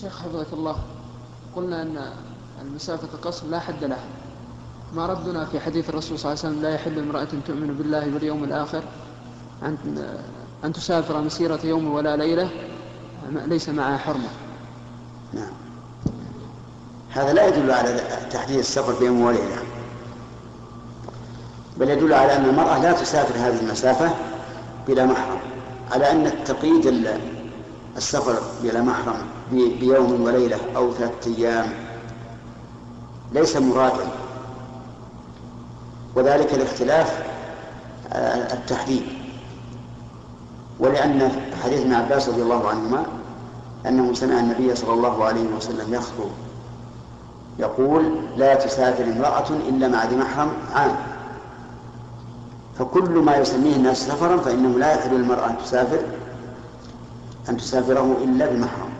شيخ حفظك الله قلنا أن المسافة القصر لا حد لها. ما ردنا في حديث الرسول صلى الله عليه وسلم لا يحل امرأة تؤمن بالله واليوم الآخر أن أن تسافر مسيرة يوم ولا ليلة ليس معها حرمة. نعم. هذا لا يدل على تحديد السفر بيوم وليلة. بل يدل على أن المرأة لا تسافر هذه المسافة بلا محرم على أن التقييد السفر بلا محرم بيوم وليلة أو ثلاثة أيام. ليس مرادا. وذلك لاختلاف آه، التحديد ولأن حديث ابن عباس رضي الله عنهما أنه سمع النبي صلى الله عليه وسلم يخطب يقول لا تسافر امرأة إلا مع ذي محرم عام. فكل ما يسميه الناس سفرا فإنه لا يحل للمرأة أن تسافر أن تسافره إلا بمحرم.